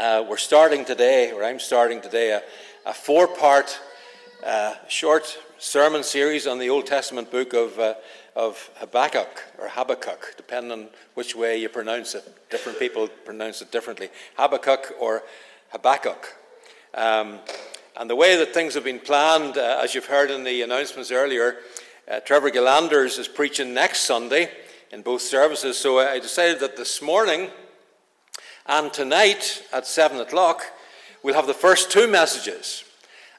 Uh, we're starting today, or I'm starting today, a, a four part uh, short sermon series on the Old Testament book of, uh, of Habakkuk, or Habakkuk, depending on which way you pronounce it. Different people pronounce it differently. Habakkuk or Habakkuk. Um, and the way that things have been planned, uh, as you've heard in the announcements earlier, uh, Trevor Gillanders is preaching next Sunday in both services. So I decided that this morning and tonight at 7 o'clock, we'll have the first two messages.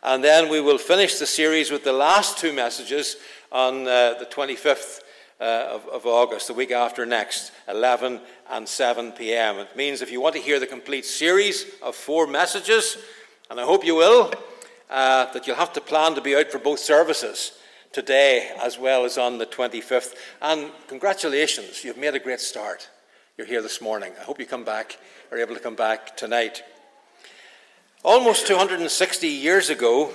And then we will finish the series with the last two messages on uh, the 25th uh, of, of, August, the week after next, 11 and 7 p.m. It means if you want to hear the complete series of four messages, and I hope you will, uh, that you'll have to plan to be out for both services today as well as on the 25th. And congratulations, you've made a great start. You're here this morning. I hope you come back are able to come back tonight. Almost 260 years ago,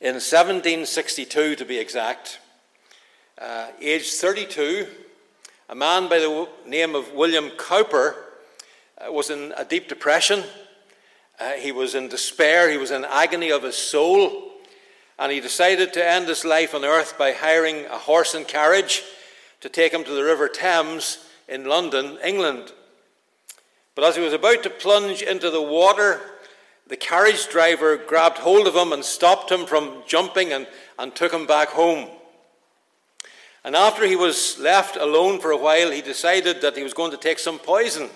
in 1762 to be exact, uh, aged 32, a man by the name of William Cowper uh, was in a deep depression. Uh, he was in despair, he was in agony of his soul, and he decided to end his life on earth by hiring a horse and carriage to take him to the River Thames in London, England. But as he was about to plunge into the water, the carriage driver grabbed hold of him and stopped him from jumping and, and took him back home. And after he was left alone for a while, he decided that he was going to take some poison.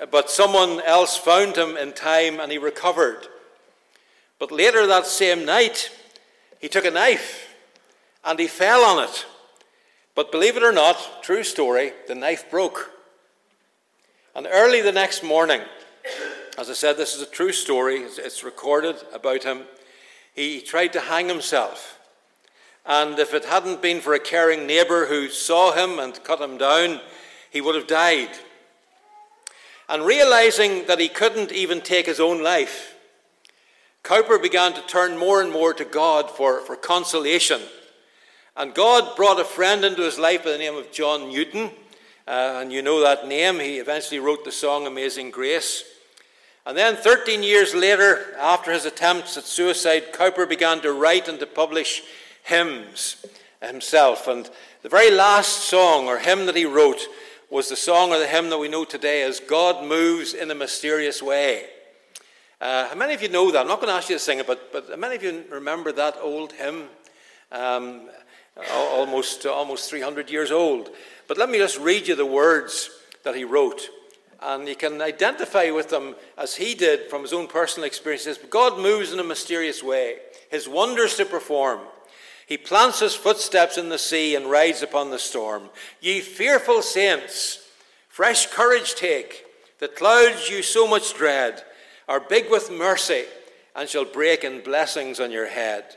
Uh, but someone else found him in time and he recovered. But later that same night, he took a knife and he fell on it. But believe it or not, true story, the knife broke. And early the next morning, as I said, this is a true story, it's recorded about him. He tried to hang himself. And if it hadn't been for a caring neighbour who saw him and cut him down, he would have died. And realizing that he couldn't even take his own life, Cowper began to turn more and more to God for, for consolation. And God brought a friend into his life by the name of John Newton uh, and you know that name. He eventually wrote the song Amazing Grace. And then, 13 years later, after his attempts at suicide, Cowper began to write and to publish hymns himself. And the very last song or hymn that he wrote was the song or the hymn that we know today as God Moves in a Mysterious Way. Uh, how many of you know that? I'm not going to ask you to sing it, but, but how many of you remember that old hymn? Um, almost, uh, almost 300 years old. But let me just read you the words that he wrote. And you can identify with them as he did from his own personal experiences. God moves in a mysterious way, his wonders to perform. He plants his footsteps in the sea and rides upon the storm. Ye fearful saints, fresh courage take. The clouds you so much dread are big with mercy and shall break in blessings on your head.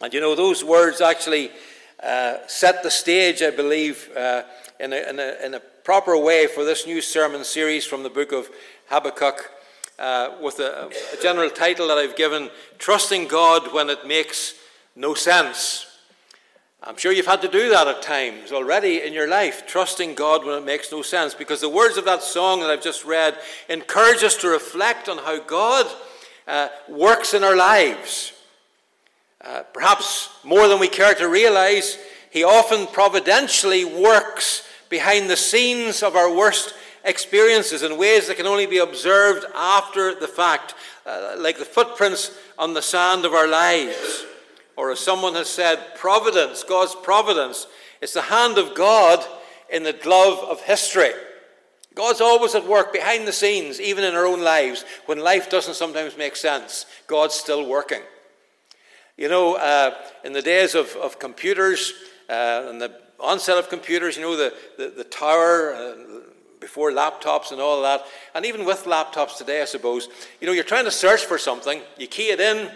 And you know, those words actually uh, set the stage, I believe, uh, in, a, in, a, in, a, proper way for this new sermon series from the book of Habakkuk, uh, with a, a general title that I've given Trusting God When It Makes No Sense. I'm sure you've had to do that at times already in your life, trusting God when it makes no sense, because the words of that song that I've just read encourage us to reflect on how God uh, works in our lives. Uh, perhaps more than we care to realize, He often providentially works behind the scenes of our worst experiences in ways that can only be observed after the fact, uh, like the footprints on the sand of our lives. Or as someone has said, providence, God's providence, it's the hand of God in the glove of history. God's always at work behind the scenes, even in our own lives. When life doesn't sometimes make sense, God's still working. You know, uh, in the days of, of computers uh, and the onset of computers, you know, the, the, the tower, uh, before laptops and all that, and even with laptops today, I suppose, you know, you're trying to search for something, you key it in,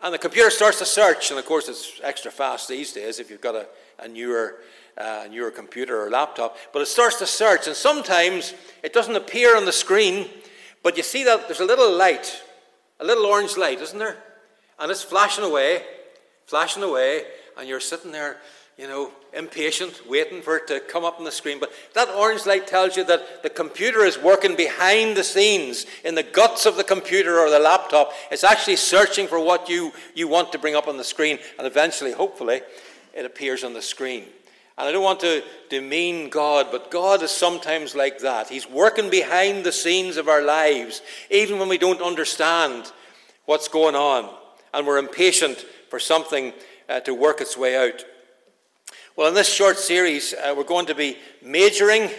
and the computer starts to search. And of course, it's extra fast these days if you've got a, a newer, uh, newer computer or laptop. But it starts to search, and sometimes it doesn't appear on the screen, but you see that there's a little light, a little orange light, isn't there? And it's flashing away, flashing away, and you're sitting there you know, impatient, waiting for it to come up on the screen. But that orange light tells you that the computer is working behind the scenes in the guts of the computer or the laptop. It's actually searching for what you, you want to bring up on the screen, and eventually, hopefully, it appears on the screen. And I don't want to demean God, but God is sometimes like that. He's working behind the scenes of our lives, even when we don't understand what's going on, and we're impatient for something uh, to work its way out. Well, in this short series, uh, we're going to be majoring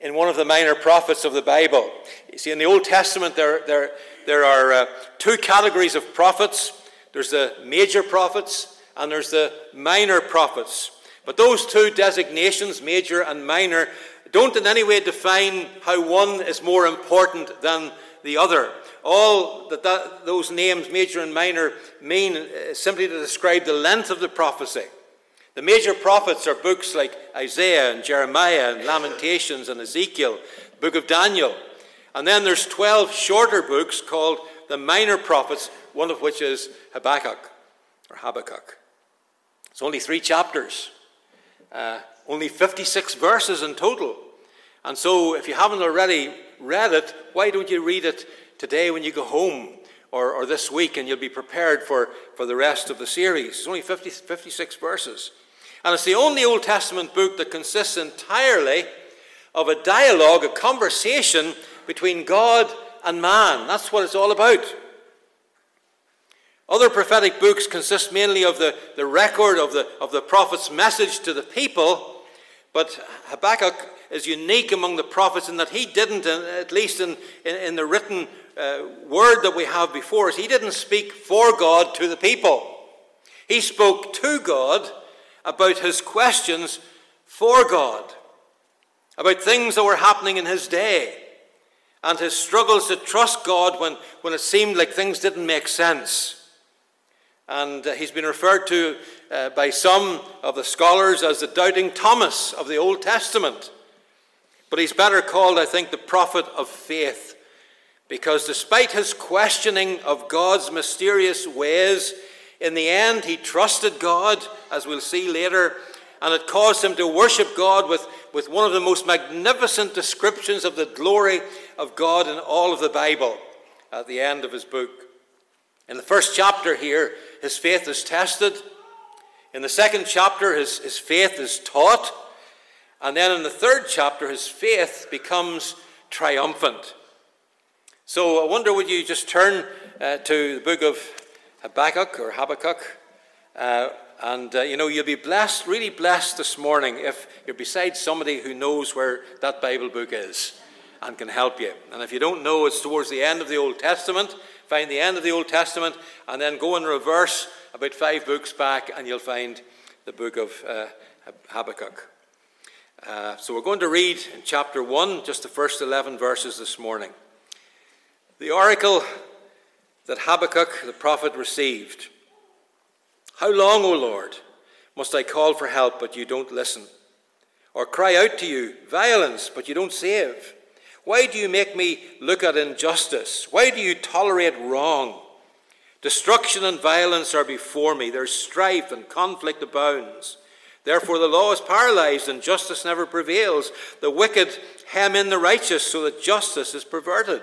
in one of the minor prophets of the Bible. You see, in the Old Testament, there, there, there are uh, two categories of prophets there's the major prophets and there's the minor prophets. But those two designations, major and minor, don't in any way define how one is more important than the other. All that, that those names, major and minor, mean uh, simply to describe the length of the prophecy. The major prophets are books like Isaiah and Jeremiah and Lamentations and Ezekiel, book of Daniel. And then there's 12 shorter books called the minor prophets, one of which is Habakkuk or Habakkuk. It's only three chapters, uh, only 56 verses in total. And so, if you haven't already read it, why don't you read it today when you go home or, or this week and you'll be prepared for, for the rest of the series? It's only 50, 56 verses. And it's the only Old Testament book that consists entirely of a dialogue, a conversation between God and man. That's what it's all about. Other prophetic books consist mainly of the, the record of the, of the prophet's message to the people, but Habakkuk is unique among the prophets in that he didn't, at least in, in, in the written uh, word that we have before us, he didn't speak for God to the people. He spoke to God about his questions for God, about things that were happening in his day, and his struggles to trust God when, when it seemed like things didn't make sense. And uh, he's been referred to uh, by some of the scholars as the doubting Thomas of the Old Testament. But he's better called, I think, the prophet of faith, because despite his questioning of God's mysterious ways, in the end, he trusted God, as we'll see later, and it caused him to worship God with, with one of the most magnificent descriptions of the glory of God in all of the Bible at the end of his book. In the first chapter here, his faith is tested. In the second chapter, his, his faith is taught. And then in the third chapter, his faith becomes triumphant. So I wonder, would you just turn uh, to the book of Habakkuk or Habakkuk. Uh, and uh, you know, you'll be blessed, really blessed this morning if you're beside somebody who knows where that Bible book is and can help you. And if you don't know, it's towards the end of the Old Testament. Find the end of the Old Testament and then go in reverse about five books back, and you'll find the book of uh, Habakkuk. Uh, so we're going to read in chapter 1, just the first 11 verses this morning. The oracle that Habakkuk the prophet received. How long, O Lord, must I call for help, but you don't listen? Or cry out to you, violence, but you don't save? Why do you make me look at injustice? Why do you tolerate wrong? Destruction and violence are before me. There's strife and conflict abounds. Therefore, the law is paralyzed and justice never prevails. The wicked hem in the righteous so that justice is perverted.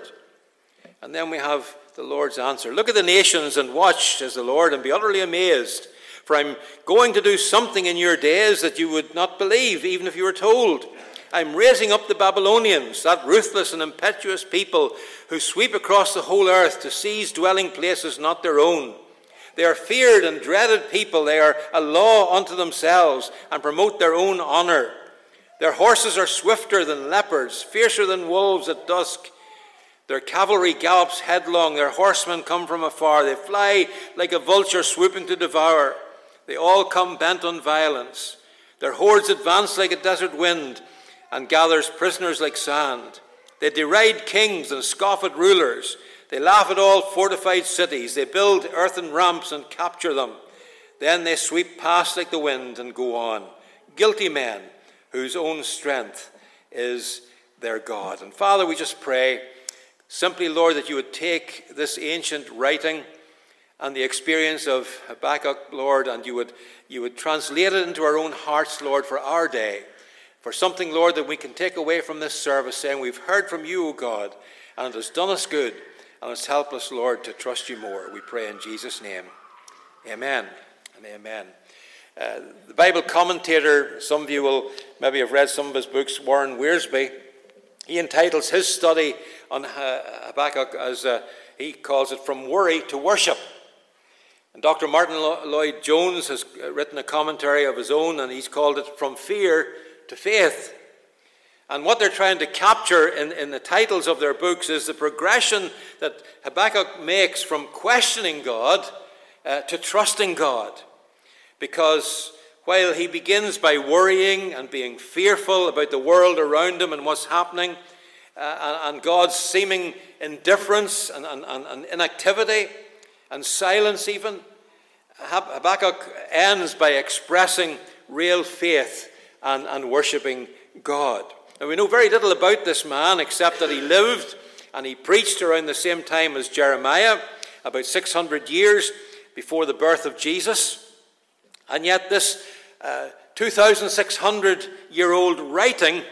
And then we have the Lord's answer. Look at the nations and watch, says the Lord, and be utterly amazed. For I'm going to do something in your days that you would not believe, even if you were told. I'm raising up the Babylonians, that ruthless and impetuous people who sweep across the whole earth to seize dwelling places not their own. They are feared and dreaded people. They are a law unto themselves and promote their own honor. Their horses are swifter than leopards, fiercer than wolves at dusk. Their cavalry gallops headlong, their horsemen come from afar. They fly like a vulture swooping to devour. They all come bent on violence. Their hordes advance like a desert wind, and gathers prisoners like sand. They deride kings and scoff at rulers. They laugh at all fortified cities. They build earthen ramps and capture them. Then they sweep past like the wind and go on. Guilty men whose own strength is their God. And Father, we just pray simply, Lord, that you would take this ancient writing and the experience of Habakkuk, Lord, and you would, you would translate it into our own hearts, Lord, for our day. For something, Lord, that we can take away from this service, saying, We've heard from you, O God, and it has done us good, and it's helped us, Lord, to trust you more. We pray in Jesus' name. Amen and amen. Uh, the Bible commentator, some of you will maybe have read some of his books, Warren Wiersbe, he entitles his study on Habakkuk as uh, he calls it From Worry to Worship. And Dr. Martyn Lloyd Jones has uh, written a commentary of his own, and he's called it From Fear to Faith. And what they're trying to capture in, in the titles of their books is the progression that Habakkuk makes from questioning God uh, to trusting God. Because while he begins by worrying and being fearful about the world around him and what's happening, uh, and, and, God's seeming indifference and, and, and inactivity, and silence, even. Habakkuk ends by expressing real faith and, and worshipping God. And we know very little about this man except that he lived and he preached around the same time as Jeremiah, about 600 years before the birth of Jesus. And yet, this uh, 2,600 year old writing,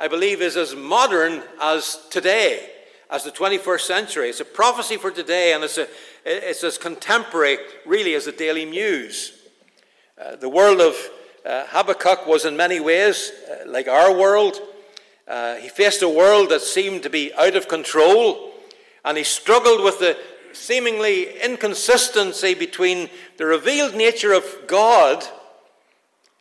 I believe, is as modern as today as the 21st century. It's a prophecy for today, and it's, a, it's as contemporary, really, as the Daily News. Uh, the world of uh, Habakkuk was in many ways uh, like our world. Uh, he faced a world that seemed to be out of control, and he struggled with the seemingly inconsistency between the revealed nature of God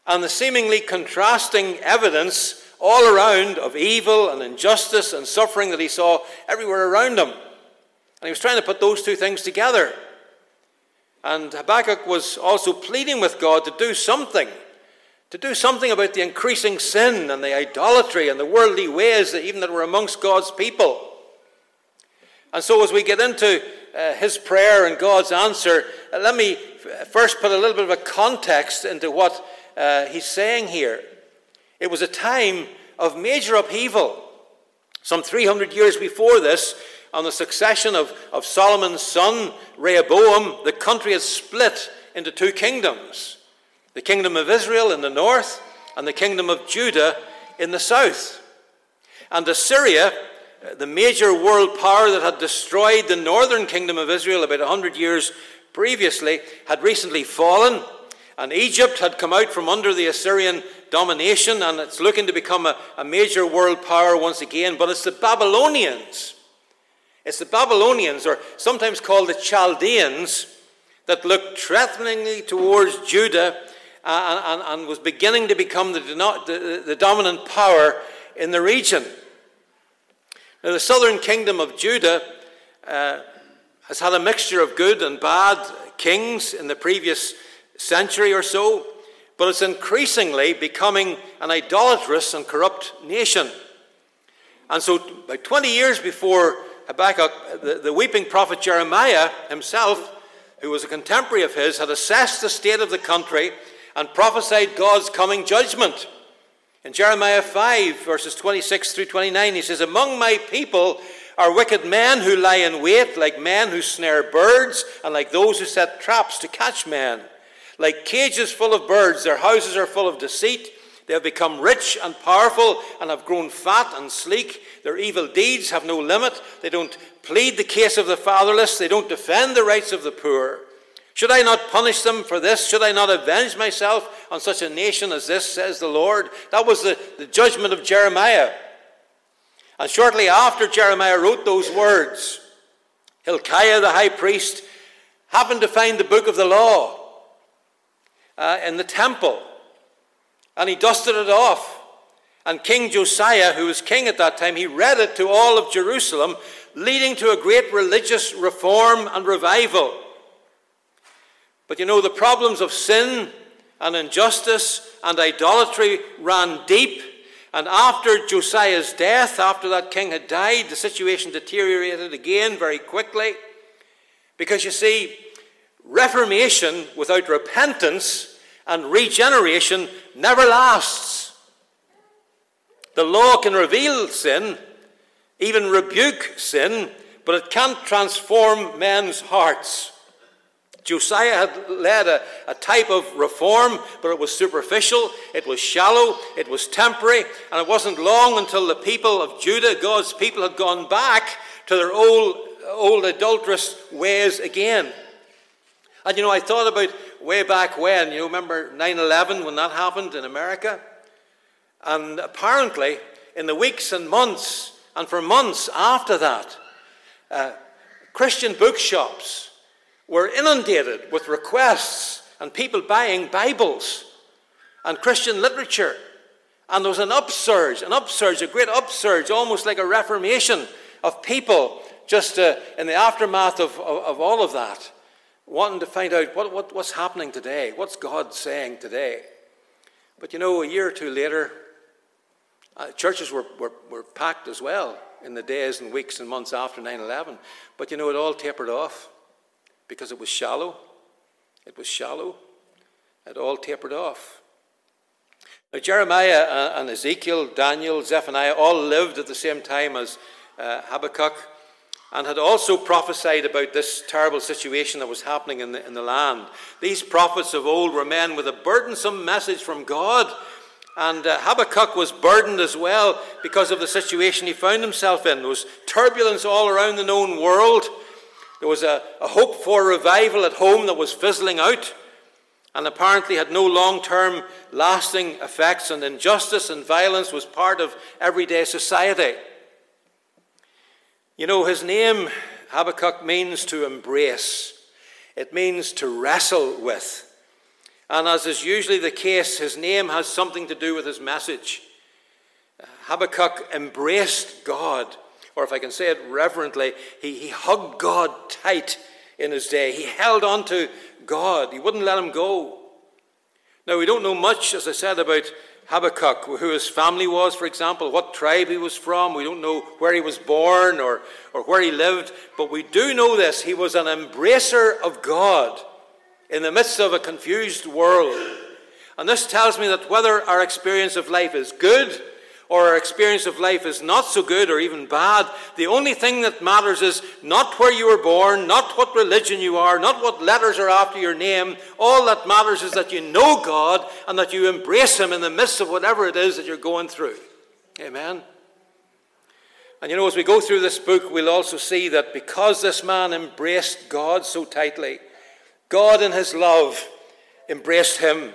and the seemingly contrasting evidence all around of evil and injustice and suffering that he saw everywhere around him. And he was trying to put those two things together. And Habakkuk was also pleading with God to do something, to do something about the increasing sin and the idolatry and the worldly ways that even that were amongst God's people. And so, as we get into uh, his prayer and God's answer, uh, let me first put a little bit of a context into what uh, he's saying here. It was a time of major upheaval. Some 300 years before this, on the succession of, of Solomon's son, Rehoboam, the country had split into two kingdoms the kingdom of Israel in the north and the kingdom of Judah in the south. And Assyria, uh, the major world power that had destroyed the northern kingdom of Israel about 100 years previously, had recently fallen. And Egypt had come out from under the Assyrian domination and it's looking to become a, a major world power once again. But it's the Babylonians. It's the Babylonians, or sometimes called the Chaldeans, that looked threateningly towards Judah and, and, and was beginning to become the, the, the dominant power in the region. Now, the southern kingdom of Judah uh, has had a mixture of good and bad kings in the previous century or so but it's increasingly becoming an idolatrous and corrupt nation. And so, about 20 years before Habakkuk, the, the weeping prophet Jeremiah himself, who was a contemporary of his, had assessed the state of the country and prophesied God's coming judgment. In Jeremiah 5, verses 26 through 29, he says, Among my people are wicked men who lie in wait, like men who snare birds, and like those who set traps to catch men. Like cages full of birds, their houses are full of deceit. They have become rich and powerful and have grown fat and sleek. Their evil deeds have no limit. They don't plead the case of the fatherless. They don't defend the rights of the poor. Should I not punish them for this? Should I not avenge myself on such a nation as this, says the Lord? That was the, the judgment of Jeremiah. And shortly after Jeremiah wrote those words, Hilkiah the high priest happened to find the book of the law uh, in the temple. And he dusted it off. And King Josiah, who was king at that time, he read it to all of Jerusalem, leading to a great religious reform and revival. But you know, the problems of sin and injustice and idolatry ran deep, And after Josiah's death, after that king had died, the situation deteriorated again very quickly. Because you see, reformation without repentance and regeneration never lasts. The law can reveal sin, even rebuke sin, but it can't transform men's hearts. Josiah had led a, a, type of reform, but it was superficial, it was shallow, it was temporary, and it wasn't long until the people of Judah, God's people, had gone back to their old, old adulterous ways again. And you know, I thought about way back when, you remember 9 11 when that happened in America? And apparently, in the weeks and months, and for months after that, uh, Christian bookshops were inundated with requests and people buying Bibles and Christian literature. And there was an upsurge, an upsurge, a great upsurge, almost like a reformation of people just uh, in the aftermath of, of, of, all of that, wanting to find out what, what, what's happening today, what's God saying today. But you know, a year or two later, uh, churches were, were, were packed as well in the days and weeks and months after 9 11. But you know, it all tapered off because it was shallow. It was shallow. It all tapered off. Now, Jeremiah and Ezekiel, Daniel, Zephaniah all lived at the same time as uh, Habakkuk and had also prophesied about this terrible situation that was happening in the, in the land. These prophets of old were men with a burdensome message from God. And uh, Habakkuk was burdened as well because of the situation he found himself in. There was turbulence all around the known world. There was a, a hope for revival at home that was fizzling out and apparently had no long term lasting effects, and injustice and violence was part of everyday society. You know, his name, Habakkuk, means to embrace, it means to wrestle with. And as is usually the case, his name has something to do with his message. Habakkuk embraced God or if I can say it reverently, he, he hugged God tight in his day. He held on to God, he wouldn't let him go. Now, we don't know much, as I said, about Habakkuk, who his family was, for example, what tribe he was from. We don't know where he was born or, or where he lived, but we do know this. He was an embracer of God in the midst of a confused world. And this tells me that whether our experience of life is good or our experience of life is not so good or even bad, the only thing that matters is not where you were born, not what religion you are, not what letters are after your name. All that matters is that you know God and that you embrace Him in the midst of whatever it is that you're going through. Amen. And you know, as we go through this book, we'll also see that because this man embraced God so tightly, God in His love embraced him.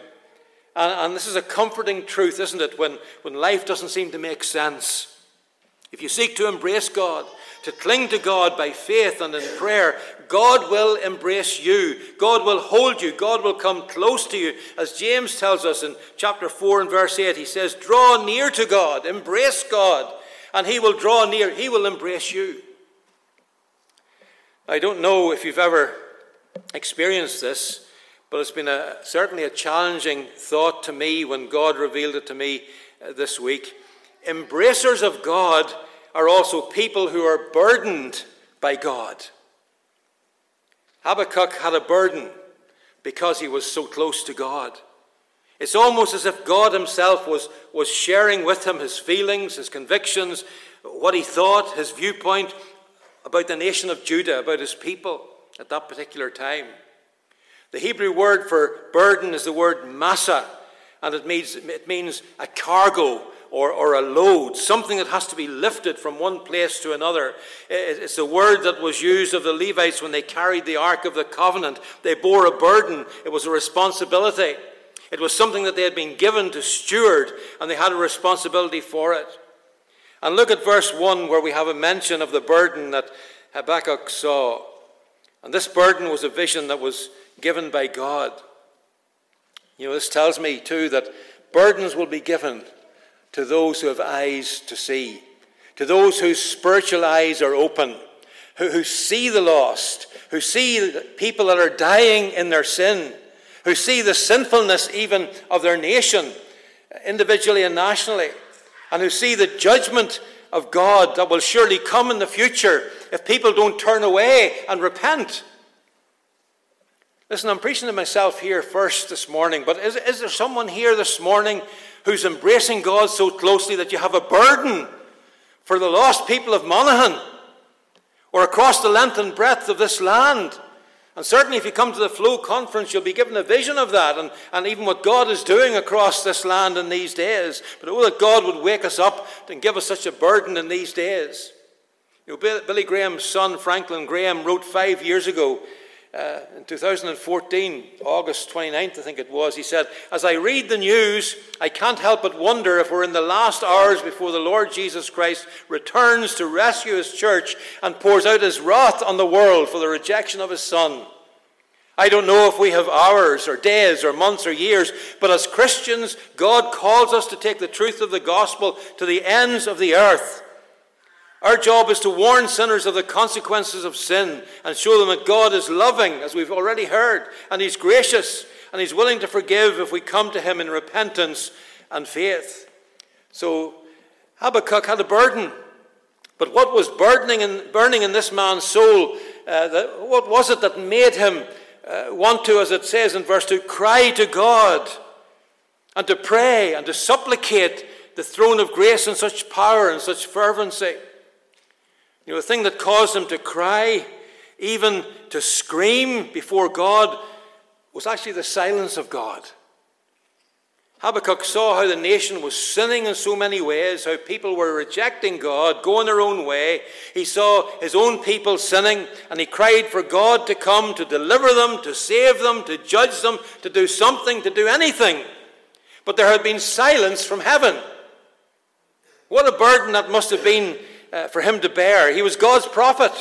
And, and this is a comforting truth, isn't it, when, when life doesn't seem to make sense. If you seek to embrace God, to cling to God by faith and in prayer, God will embrace you. God will hold you. God will come close to you. As James tells us in chapter 4 and verse 8, he says, Draw near to God, embrace God, and he will draw near. He will embrace you. I don't know if you've ever experienced this. But it's been a, certainly a challenging thought to me when God revealed it to me uh, this week. Embracers of God are also people who are burdened by God. Habakkuk had a burden because he was so close to God. It's almost as if God Himself was, was sharing with him his feelings, his convictions, what he thought, his viewpoint about the nation of Judah, about his people at that particular time. The Hebrew word for burden is the word massa, and it means, it means a cargo or, or a load, something that has to be lifted from one place to another. It's a word that was used of the Levites when they carried the Ark of the Covenant. They bore a burden, it was a responsibility. It was something that they had been given to steward, and they had a responsibility for it. And look at verse 1, where we have a mention of the burden that Habakkuk saw. And this burden was a vision that was given by God. You know, this tells me too that burdens will be given to those who have eyes to see, to those whose spiritual eyes are open, who, who see the lost, who see people that are dying in their sin, who see the sinfulness even of their nation, individually and nationally. and who see the judgment of God that will surely come in the future if people don't turn away and repent. Listen, I'm preaching to myself here first this morning, but is, is there someone here this morning who's embracing God so closely that you have a burden for the lost people of Monaghan or across the length and breadth of this land? And certainly, if you come to the Flow conference, you'll be given a vision of that and, and even what God is doing across this land in these days. But oh, that God would wake us up and give us such a burden in these days. You know, Billy Graham's son, Franklin Graham, wrote five years ago uh, in 2014, August 29th, I think it was, he said, As I read the news, I can't help but wonder if we're in the last hours before the Lord Jesus Christ returns to rescue his church and pours out his wrath on the world for the rejection of his Son. I don't know if we have hours or days or months or years, but as Christians, God calls us to take the truth of the gospel to the ends of the earth. Our job is to warn sinners of the consequences of sin and show them that God is loving, as we've already heard, and He's gracious, and He's willing to forgive if we come to Him in repentance and faith. So Habakkuk had a burden. But what was burdening in, burning in this man's soul? Uh, that, what was it that made him uh, want to, as it says in verse 2, cry to God and to pray and to supplicate the throne of grace in such power and such fervency? Know, the thing that caused him to cry, even to scream before God, was actually the silence of God. Habakkuk saw how the nation was sinning in so many ways, how people were rejecting God, going their own way. He saw his own people sinning, and he cried for God to come to deliver them, to save them, to judge them, to do something, to do anything. But there had been silence from heaven. What a burden that must have been uh, for him to bear. He was God's prophet.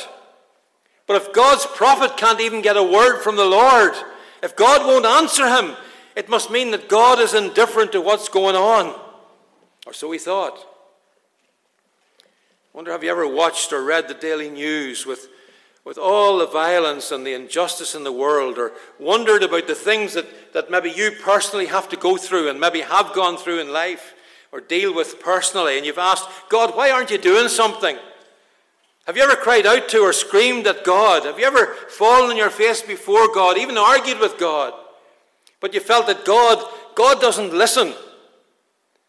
But if God's prophet can't even get a word from the Lord, if God won't answer him, it must mean that God is indifferent to what's going on. Or so he thought. I wonder have you ever watched or read the daily news with, with all the violence and the injustice in the world, or wondered about the things that, that maybe you personally have to go through and maybe have gone through in life? Or deal with personally, and you've asked, God, why aren't you doing something? Have you ever cried out to or screamed at God? Have you ever fallen on your face before God, even argued with God? But you felt that God, God doesn't listen.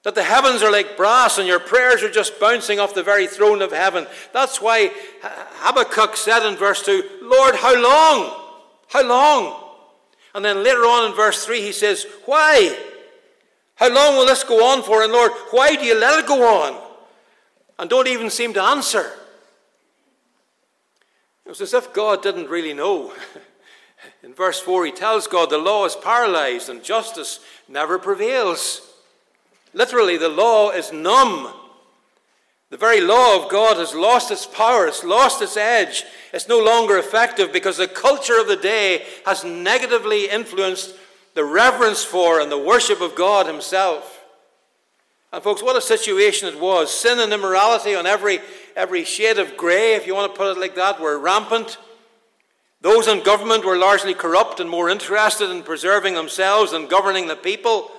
That the heavens are like brass and your prayers are just bouncing off the very throne of heaven. That's why Habakkuk said in verse 2, Lord, how long? How long? And then later on in verse 3, he says, Why? How long will this go on for? And Lord, why do you let it go on? And don't even seem to answer. It was as if God didn't really know. In verse 4, he tells God the law is paralyzed and justice never prevails. Literally, the law is numb. The very law of God has lost its power, it's lost its edge. It's no longer effective because the culture of the day has negatively influenced the reverence for and the worship of God Himself. And, folks, what a situation it was. Sin and immorality on every, every shade of grey, if you want to put it like that, were rampant. Those in government were largely corrupt and more interested in preserving themselves than governing the people.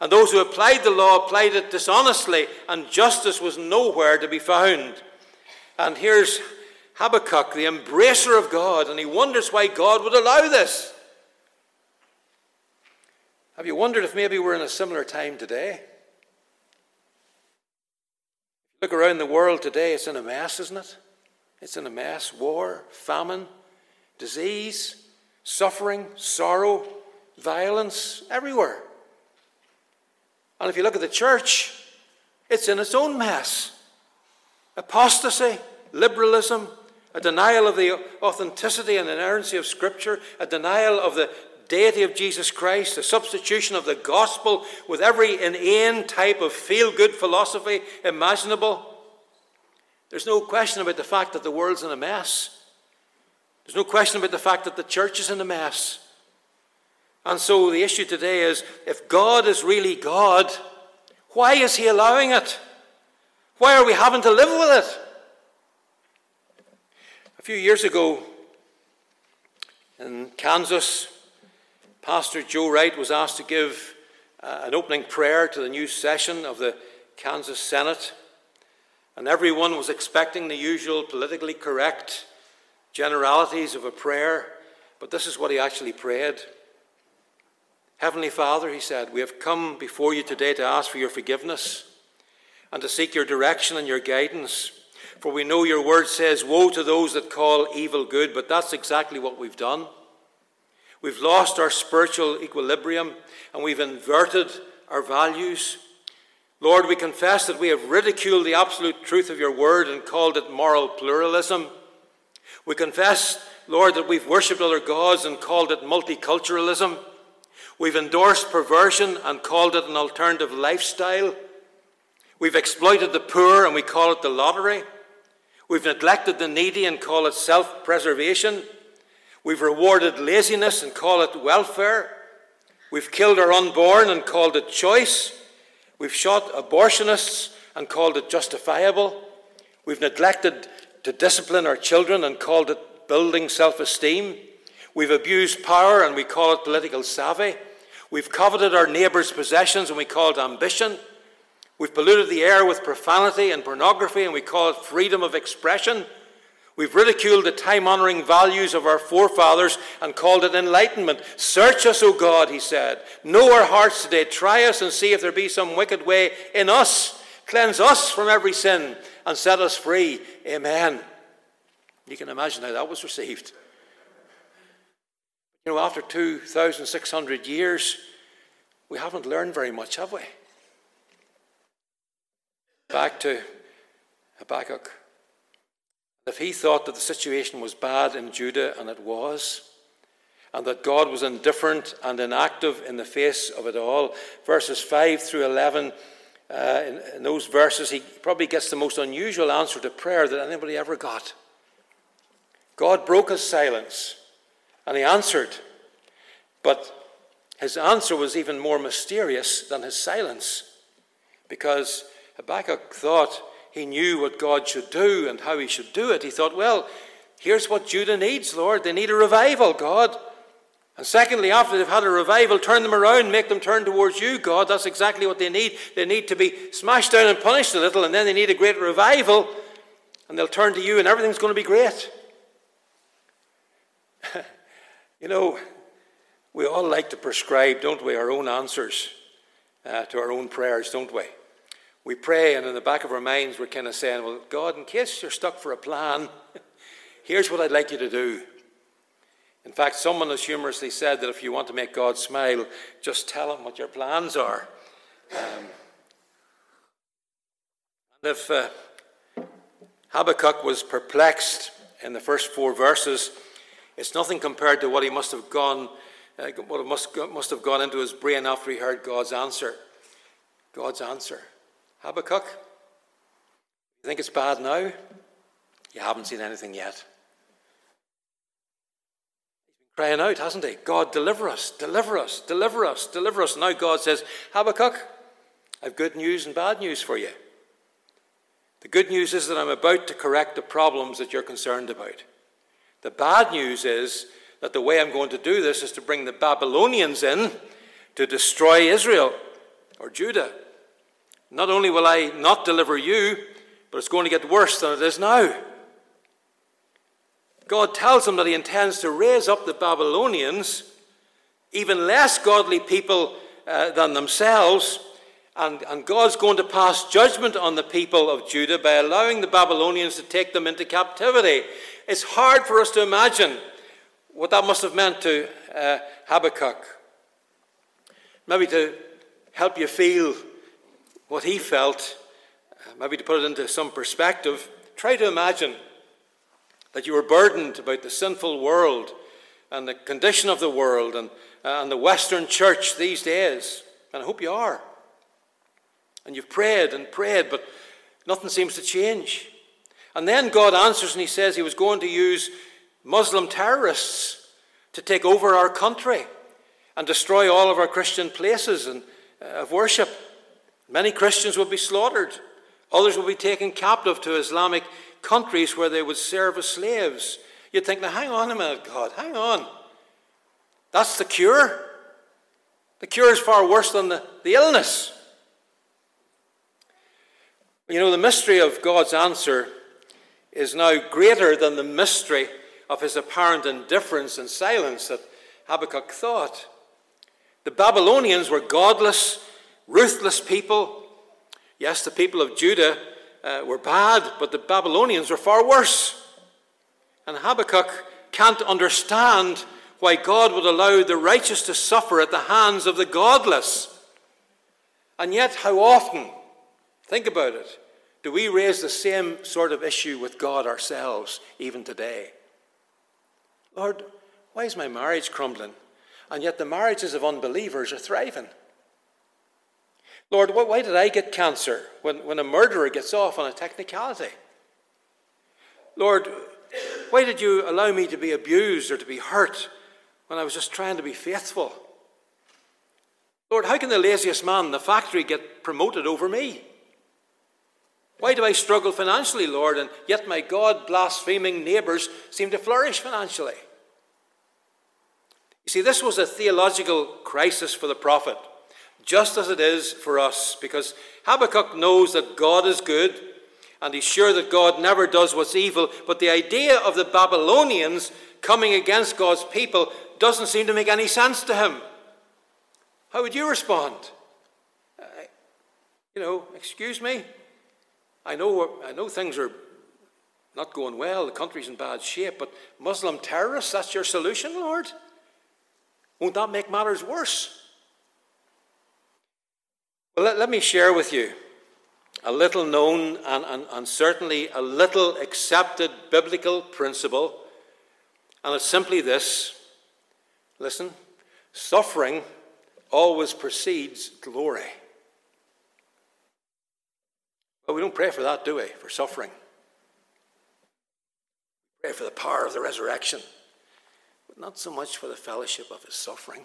And those who applied the law applied it dishonestly, and justice was nowhere to be found. And here's Habakkuk, the embracer of God, and he wonders why God would allow this. Have you wondered if maybe we're in a similar time today? Look around the world today, it's in a mess, isn't it? It's in a mess. War, famine, disease, suffering, sorrow, violence, everywhere. And if you look at the church, it's in its own mess. Apostasy, liberalism, a denial of the authenticity and inerrancy of Scripture, a denial of the deity of Jesus Christ, the substitution of the gospel with every inane type of feel good philosophy imaginable. There's no question about the fact that the world's in a mess. There's no question about the fact that the church is in a mess. And so the issue today is if God is really God, why is He allowing it? Why are we having to live with it? A few years ago in Kansas, Pastor Joe Wright was asked to give uh, an opening prayer to the new session of the Kansas Senate, and everyone was expecting the usual politically correct generalities of a prayer, but this is what he actually prayed. Heavenly Father, he said, we have come before you today to ask for your forgiveness and to seek your direction and your guidance. For we know your word says, Woe to those that call evil good, but that's exactly what we've done. We've lost our spiritual equilibrium and we've inverted our values. Lord, we confess that we have ridiculed the absolute truth of your word and called it moral pluralism. We confess, Lord, that we've worshipped other gods and called it multiculturalism. We've endorsed perversion and called it an alternative lifestyle. We've exploited the poor and we call it the lottery. We've neglected the needy and call it self preservation. We've rewarded laziness and call it welfare. We've killed our unborn and called it choice. We've shot abortionists and called it justifiable. We've neglected to discipline our children and called it building self esteem. We've abused power and we call it political savvy. We've coveted our neighbour's possessions and we call it ambition. We've polluted the air with profanity and pornography and we call it freedom of expression. We've ridiculed the time honoring values of our forefathers and called it enlightenment. Search us, O God, he said. Know our hearts today. Try us and see if there be some wicked way in us. Cleanse us from every sin and set us free. Amen. You can imagine how that was received. You know, after 2,600 years, we haven't learned very much, have we? Back to Habakkuk. If he thought that the situation was bad in Judah, and it was, and that God was indifferent and inactive in the face of it all, verses 5 through 11, uh, in, in those verses, he probably gets the most unusual answer to prayer that anybody ever got. God broke his silence and he answered, but his answer was even more mysterious than his silence because Habakkuk thought he knew what God should do and how he should do it. He thought, well, here's what Judah needs, Lord. They need a revival, God. And secondly, after they've had a revival, turn them around, make them turn towards you, God. That's exactly what they need. They need to be smashed down and punished a little, and then they need a great revival, and they'll turn to you, and everything's going to be great. you know, we all like to prescribe, don't we, our own answers uh, to our own prayers, don't we? We pray, and in the back of our minds, we're kind of saying, Well, God, in case you're stuck for a plan, here's what I'd like you to do. In fact, someone has humorously said that if you want to make God smile, just tell him what your plans are. Um, and if uh, Habakkuk was perplexed in the first four verses, it's nothing compared to what he must have gone, uh, what must, must have gone into his brain after he heard God's answer. God's answer. Habakkuk, you think it's bad now? You haven't seen anything yet. He's been crying out, hasn't he? God, deliver us, deliver us, deliver us, deliver us. Now God says, Habakkuk, I've good news and bad news for you. The good news is that I'm about to correct the problems that you're concerned about. The bad news is that the way I'm going to do this is to bring the Babylonians in to destroy Israel or Judah. Not only will I not deliver you, but it's going to get worse than it is now. God tells him that he intends to raise up the Babylonians, even less godly people uh, than themselves, and, and God's going to pass judgment on the people of Judah by allowing the Babylonians to take them into captivity. It's hard for us to imagine what that must have meant to uh, Habakkuk. Maybe to help you feel what he felt, uh, maybe to put it into some perspective, try to imagine that you were burdened about the sinful world and the condition of the world and, uh, and the Western church these days. And I hope you are. And you've prayed and prayed, but nothing seems to change. And then God answers and he says he was going to use Muslim terrorists to take over our country and destroy all of our Christian places and, uh, of worship. Many Christians would be slaughtered. Others would be taken captive to Islamic countries where they would serve as slaves. You'd think, now hang on a minute, God, hang on. That's the cure. The cure is far worse than the, the illness. You know, the mystery of God's answer is now greater than the mystery of his apparent indifference and silence that Habakkuk thought. The Babylonians were godless, ruthless people. Yes, the people of Judah uh, were bad, but the Babylonians were far worse. And Habakkuk can't understand why God would allow the righteous to suffer at the hands of the godless. And yet, how often, think about it, do we raise the same sort of issue with God ourselves, even today? Lord, why is my marriage crumbling? And yet the marriages of unbelievers are thriving. Lord, why did I get cancer when, when a murderer gets off on a technicality? Lord, why did you allow me to be abused or to be hurt when I was just trying to be faithful? Lord, how can the laziest man in the factory get promoted over me? Why do I struggle financially, Lord, and yet my God blaspheming neighbours seem to flourish financially? You see, this was a theological crisis for the prophet, just as it is for us, because Habakkuk knows that God is good, and he's sure that God never does what's evil, but the idea of the Babylonians coming against God's people doesn't seem to make any sense to him. How would you respond? Uh, you know, excuse me? I know, I know things are not going well, the country's in bad shape, but Muslim terrorists, that's your solution, Lord? Won't that make matters worse? Well, let, let me share with you a little known and, and, and certainly a little accepted biblical principle, and it's simply this listen, suffering always precedes glory. But we don't pray for that, do we? For suffering. We pray for the power of the resurrection, but not so much for the fellowship of his suffering.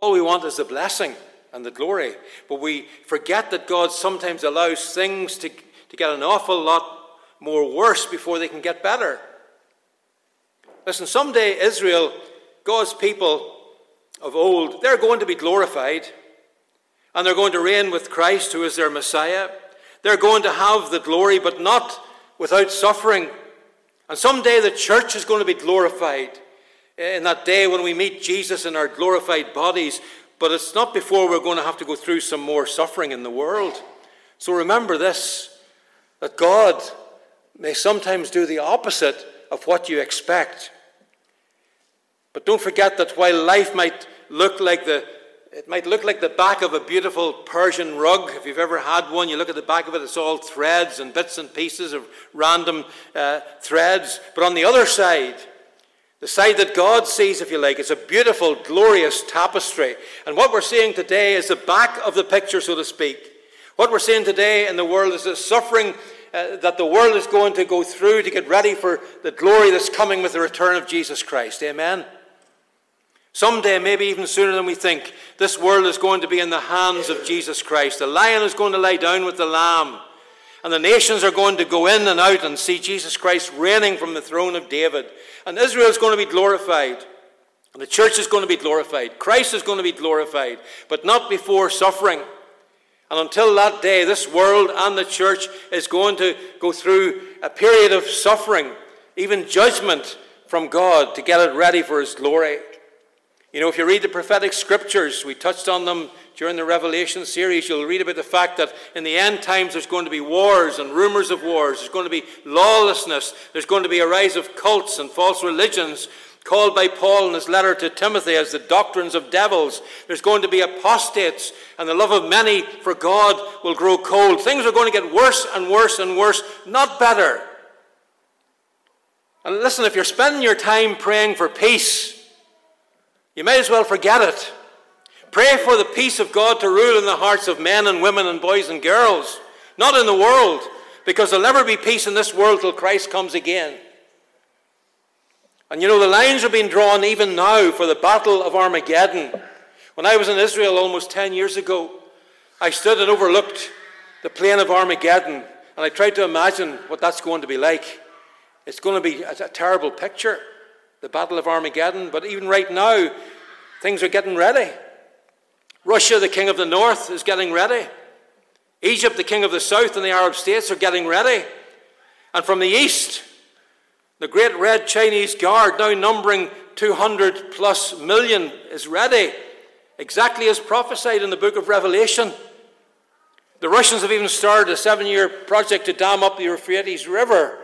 All we want is the blessing and the glory, but we forget that God sometimes allows things to, to get an awful lot more worse before they can get better. Listen, someday Israel, God's people, of old, they're going to be glorified and they're going to reign with Christ, who is their Messiah. They're going to have the glory, but not without suffering. And someday the church is going to be glorified in that day when we meet Jesus in our glorified bodies. But it's not before we're going to have to go through some more suffering in the world. So remember this that God may sometimes do the opposite of what you expect. But don't forget that while life might look like the it might look like the back of a beautiful Persian rug. If you've ever had one, you look at the back of it, it's all threads and bits and pieces of random uh, threads. But on the other side, the side that God sees, if you like, is a beautiful, glorious tapestry. And what we're seeing today is the back of the picture, so to speak. What we're seeing today in the world is the suffering uh, that the world is going to go through to get ready for the glory that's coming with the return of Jesus Christ. Amen. Someday, maybe even sooner than we think, this world is going to be in the hands of Jesus Christ. The lion is going to lie down with the lamb. And the nations are going to go in and out and see Jesus Christ reigning from the throne of David. And Israel is going to be glorified. And the church is going to be glorified. Christ is going to be glorified. But not before suffering. And until that day, this world and the church is going to go through a period of suffering, even judgment from God to get it ready for His glory. You know, if you read the prophetic scriptures, we touched on them during the Revelation series, you'll read about the fact that in the end times there's going to be wars and rumors of wars. There's going to be lawlessness. There's going to be a rise of cults and false religions, called by Paul in his letter to Timothy as the doctrines of devils. There's going to be apostates, and the love of many for God will grow cold. Things are going to get worse and worse and worse, not better. And listen, if you're spending your time praying for peace, you may as well forget it. Pray for the peace of God to rule in the hearts of men and women and boys and girls, not in the world, because there'll never be peace in this world till Christ comes again. And you know, the lines are being drawn even now for the Battle of Armageddon. When I was in Israel almost 10 years ago, I stood and overlooked the plain of Armageddon, and I tried to imagine what that's going to be like. It's going to be a, a terrible picture the Battle of Armageddon, but even right now, things are getting ready. Russia, the king of the north, is getting ready. Egypt, the king of the south, and the Arab states are getting ready. And from the east, the great red Chinese guard, now numbering 200 plus million, is ready, exactly as prophesied in the book of Revelation. The Russians have even started a seven year project to dam up the Euphrates River.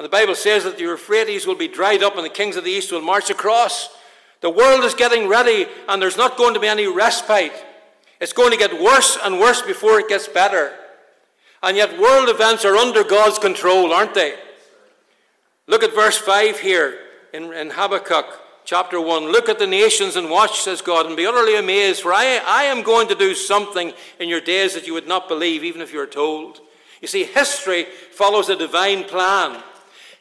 And the Bible says that the Euphrates will be dried up and the kings of the east will march across. The world is getting ready and there's not going to be any respite. It's going to get worse and worse before it gets better. And yet, world events are under God's control, aren't they? Look at verse 5 here in, in Habakkuk chapter 1. Look at the nations and watch, says God, and be utterly amazed, for I, I am going to do something in your days that you would not believe, even if you were told. You see, history follows a divine plan.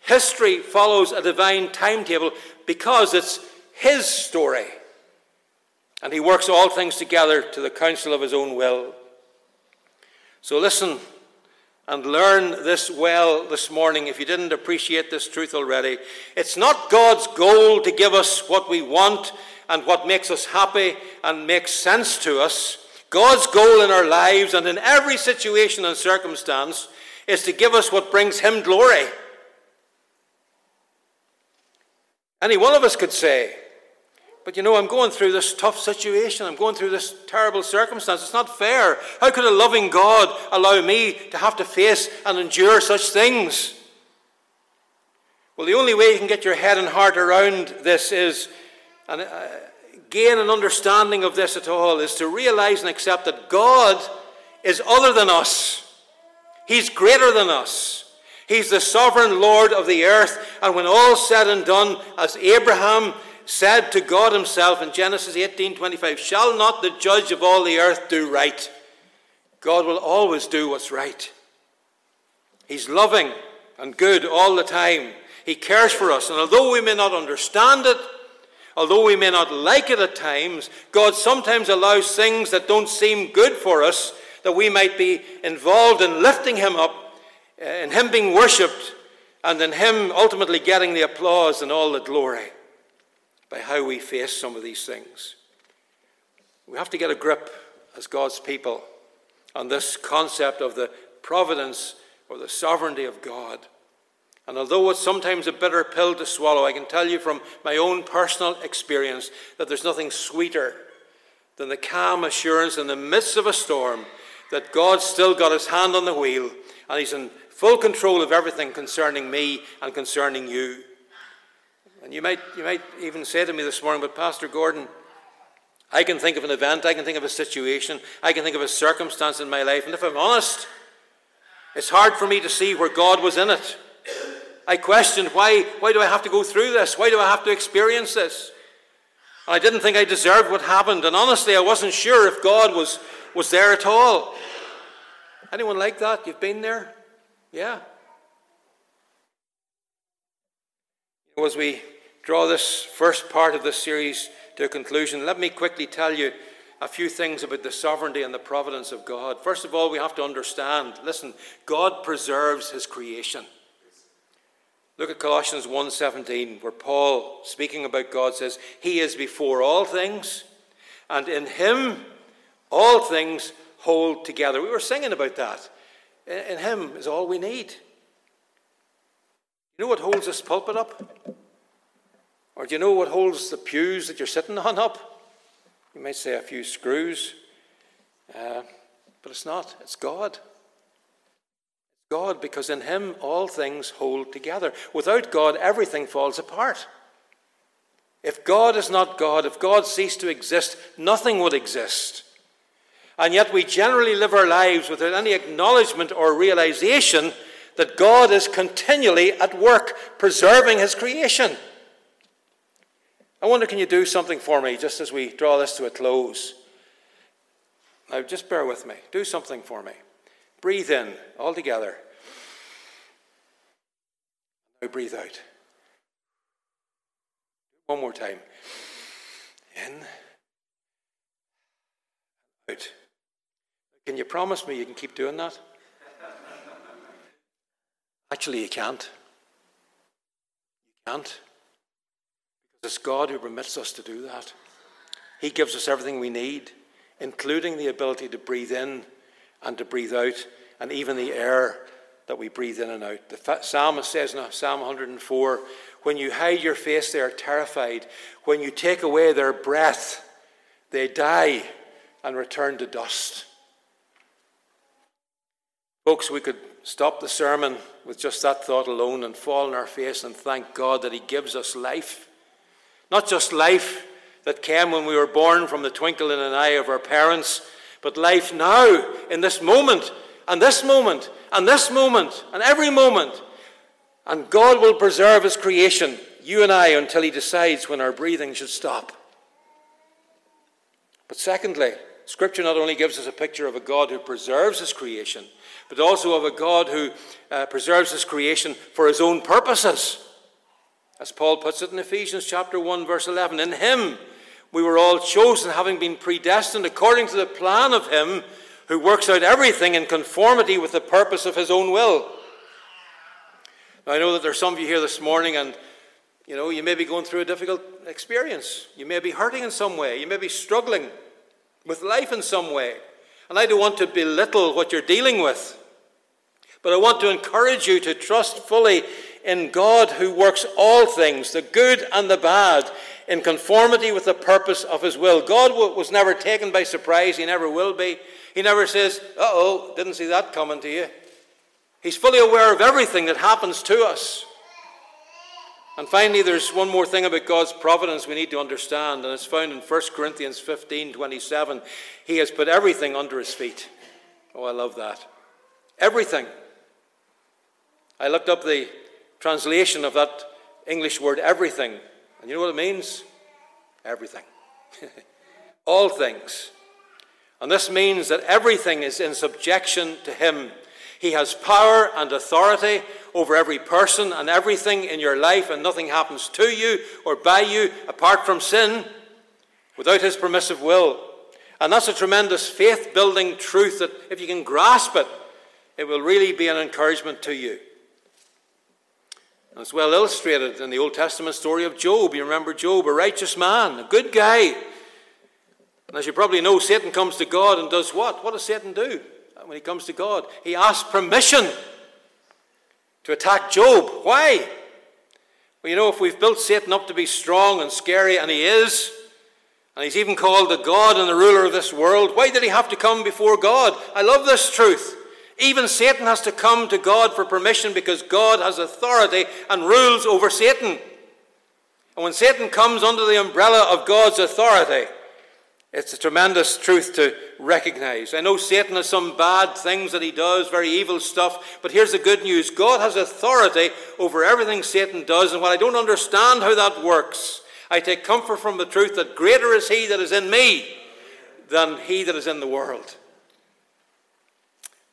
History follows a divine timetable because it's His story. And He works all things together to the counsel of His own will. So listen and learn this well this morning if you didn't appreciate this truth already. It's not God's goal to give us what we want and what makes us happy and makes sense to us. God's goal in our lives and in every situation and circumstance is to give us what brings Him glory. Any one of us could say, but you know, I'm going through this tough situation. I'm going through this terrible circumstance. It's not fair. How could a loving God allow me to have to face and endure such things? Well, the only way you can get your head and heart around this is, and uh, gain an understanding of this at all, is to realize and accept that God is other than us. He's greater than us. He's the sovereign Lord of the earth. And when all's said and done, as Abraham said to God himself in Genesis 18:25, "Shall not the judge of all the earth do right?" God will always do what's right. He's loving and good all the time. He cares for us, and although we may not understand it, although we may not like it at times, God sometimes allows things that don't seem good for us that we might be involved in lifting him up, Uh, in him being worshipped, and in him ultimately getting the applause and all the glory by how we face some of these things. We have to get a grip as God's people on this concept of the providence or the sovereignty of God. And although it's sometimes a bitter pill to swallow, I can tell you from my own personal experience that there's nothing sweeter than the calm assurance in the midst of a storm that God's still got his hand on the wheel and he's in full control of everything concerning me and concerning you. And you might, you might even say to me this morning, but Pastor Gordon, I can think of an event, I can think of a situation, I can think of a circumstance in my life, and if I'm honest, it's hard for me to see where God was in it. I questioned why, why do I have to go through this? Why do I have to experience this? And I didn't think I deserved what happened, and honestly, I wasn't sure if God was, was there at all. Anyone like that? You've been there? Yeah. As we draw this first part of this series to a conclusion, let me quickly tell you a few things about the sovereignty and the providence of God. First of all, we have to understand listen, God preserves his creation. Look at Colossians 1:17 where Paul speaking about God says, "He is before all things, and in him all things hold together." We were singing about that. In him is all we need. You know what holds this pulpit up? Or do you know what holds the pews that you're sitting on up? You might say a few screws, uh, but it's not. It's God. It's God, because in Him all things hold together. Without God, everything falls apart. If God is not God, if God ceased to exist, nothing would exist. And yet we generally live our lives without any acknowledgement or realization that God is continually at work preserving his creation. I wonder, can you do something for me just as we draw this to a close? Now, just bear with me. Do something for me. Breathe in all together. Now, breathe out. One more time. In. Out. Can you promise me you can keep doing that? Actually, you can't. You can't. Because it's God who permits us to do that. He gives us everything we need, including the ability to breathe in and to breathe out, and even the air that we breathe in and out. The psalmist says in Psalm 104 When you hide your face, they are terrified. When you take away their breath, they die and return to dust. Folks, we could stop the sermon with just that thought alone and fall on our face and thank God that He gives us life. Not just life that came when we were born from the twinkle in an eye of our parents, but life now, in this moment, and this moment, and this moment, and every moment. And God will preserve His creation, you and I, until He decides when our breathing should stop. But secondly, Scripture not only gives us a picture of a God who preserves His creation, but also of a God who uh, preserves His creation for His own purposes. As Paul puts it in Ephesians chapter 1, verse 11, in Him we were all chosen, having been predestined according to the plan of Him who works out everything in conformity with the purpose of His own will. Now, I know that there are some of you here this morning, and you know, you may be going through a difficult experience. You may be hurting in some way. You may be struggling with life in some way. And I don't want to belittle what you're dealing with. But I want to encourage you to trust fully in God who works all things, the good and the bad, in conformity with the purpose of his will. God was never taken by surprise, he never will be. He never says, uh oh, didn't see that coming to you. He's fully aware of everything that happens to us. And finally, there's one more thing about God's providence we need to understand, and it's found in 1 Corinthians 15 27. He has put everything under his feet. Oh, I love that. Everything. I looked up the translation of that English word everything, and you know what it means? Everything. All things. And this means that everything is in subjection to him. He has power and authority over every person and everything in your life, and nothing happens to you or by you apart from sin without His permissive will. And that's a tremendous faith building truth that if you can grasp it, it will really be an encouragement to you. And it's well illustrated in the Old Testament story of Job. You remember Job, a righteous man, a good guy. And as you probably know, Satan comes to God and does what? What does Satan do? when he comes to God. He asks permission to attack Job. Why? Well, you know, if we've built Satan up to be strong and scary, and he is, and he's even called the God and the ruler of this world, why did he have to come before God? I love this truth. Even Satan has to come to God for permission because God has authority and rules over Satan. And when Satan comes under the umbrella of God's authority, it's a tremendous truth to recognize. I know Satan has some bad things that he does, very evil stuff, but here's the good news God has authority over everything Satan does, and while I don't understand how that works, I take comfort from the truth that greater is he that is in me than he that is in the world.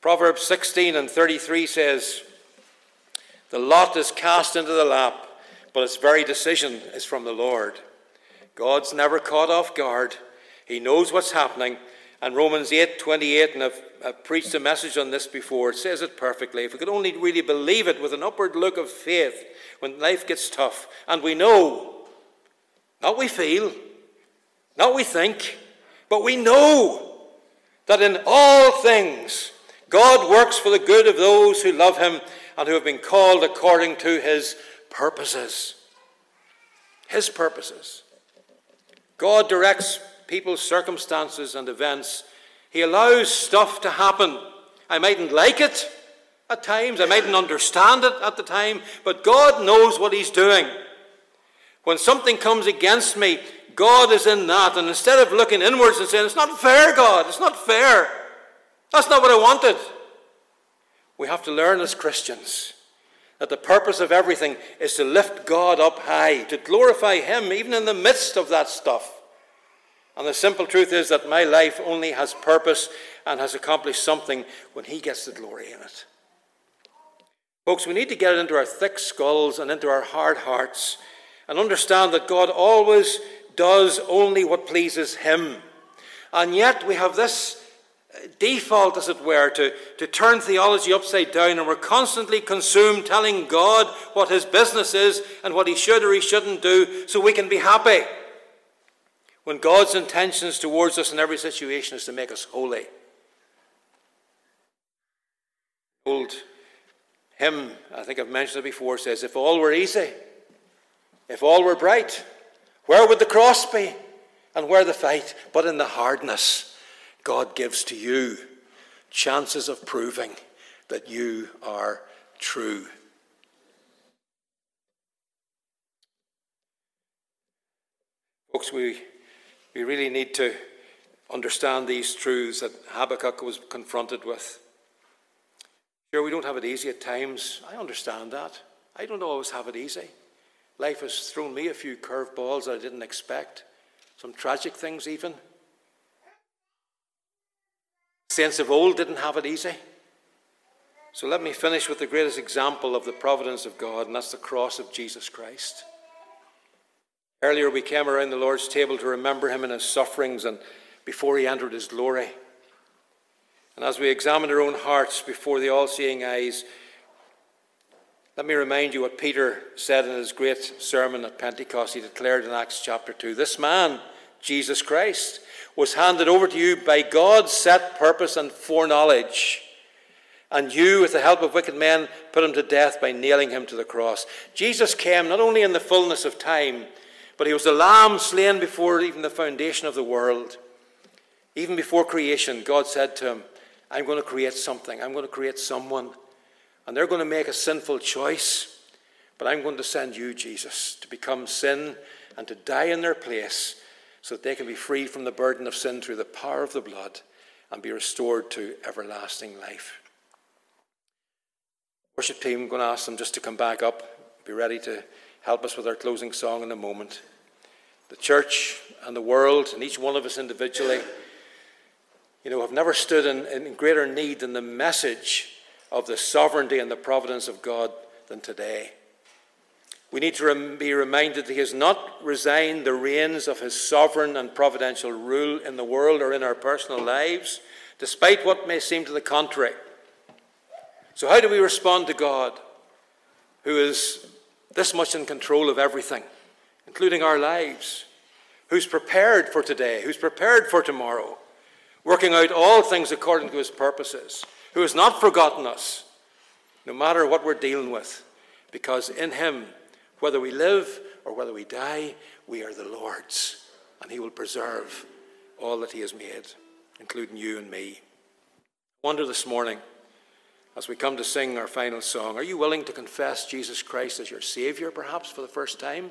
Proverbs 16 and 33 says, The lot is cast into the lap, but its very decision is from the Lord. God's never caught off guard. He knows what's happening. And Romans 8 28, and I've, I've, preached a message on this before, it says it perfectly. If we could only really believe it with an upward look of faith when life gets tough, and we know, not we feel, not we think, but we know that in all things God works for the good of those who love Him and who have been called according to His purposes. His purposes. God directs people's circumstances and events. He allows stuff to happen. I mightn't like it at times, I mightn't understand it at the time, but God knows what He's doing. When something comes against me, God is in that. And instead of looking inwards and saying, It's not fair, God, it's not fair, that's not what I wanted, we have to learn as Christians that the purpose of everything is to lift God up high, to glorify Him even in the midst of that stuff. And the simple truth is that my life only has purpose and has accomplished something when He gets the glory in it. Folks, we need to get it into our thick skulls and into our hard hearts and understand that God always does only what pleases Him. And yet we have this default, as it were, to, to turn theology upside down, and we're constantly consumed telling God what His business is and what He should or He shouldn't do so we can be happy when God's intentions towards us in every situation is to make us holy. Old hymn, I think I've mentioned it before, says, If all were easy, if all were bright, where would the cross be and where the fight? But in the hardness, God gives to you chances of proving that you are true. Folks, we, we really need to understand these truths that Habakkuk was confronted with. Sure, we don't have it easy at times. I understand that. I don't always have it easy. Life has thrown me a few curveballs that I didn't expect, some tragic things even. Saints of old didn't have it easy. So let me finish with the greatest example of the providence of God, and that's the cross of Jesus Christ. Earlier, we came around the Lord's table to remember him in his sufferings and before he entered his glory. And as we examine our own hearts before the all seeing eyes, let me remind you what Peter said in his great sermon at Pentecost. He declared in Acts chapter 2 This man, Jesus Christ, was handed over to you by God's set purpose and foreknowledge. And you, with the help of wicked men, put him to death by nailing him to the cross. Jesus came not only in the fullness of time, but he was the lamb slain before even the foundation of the world. Even before creation, God said to him, I'm going to create something. I'm going to create someone. And they're going to make a sinful choice. But I'm going to send you, Jesus, to become sin and to die in their place so that they can be free from the burden of sin through the power of the blood and be restored to everlasting life. Worship team, I'm going to ask them just to come back up, be ready to help us with our closing song in a moment. The church and the world, and each one of us individually, you know, have never stood in, in greater need than the message of the sovereignty and the providence of God than today. We need to be reminded that He has not resigned the reins of His sovereign and providential rule in the world or in our personal lives, despite what may seem to the contrary. So, how do we respond to God, who is this much in control of everything, including our lives, who's prepared for today, who's prepared for tomorrow? working out all things according to his purposes, who has not forgotten us, no matter what we're dealing with, because in him, whether we live or whether we die, we are the Lord's, and he will preserve all that he has made, including you and me. I wonder this morning, as we come to sing our final song, are you willing to confess Jesus Christ as your Savior, perhaps for the first time?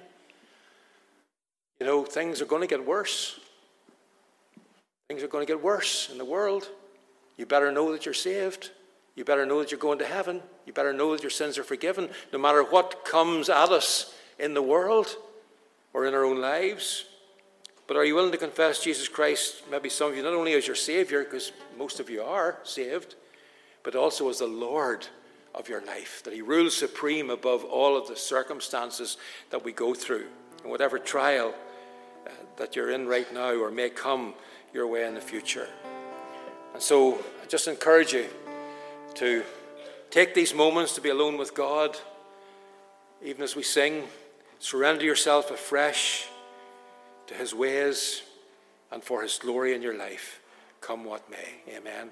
You know, things are going to get worse. Things are going to get worse in the world. You better know that you're saved. You better know that you're going to heaven. You better know that your sins are forgiven, no matter what comes at us in the world or in our own lives. But are you willing to confess Jesus Christ, maybe some of you, not only as your Savior, because most of you are saved, but also as the Lord of your life, that He rules supreme above all of the circumstances that we go through, and whatever trial uh, that you're in right now or may come your way in the future. And so I just encourage you to take these moments to be alone with God, even as we sing. Surrender yourself afresh to His ways and for His glory in your life, come what may. Amen.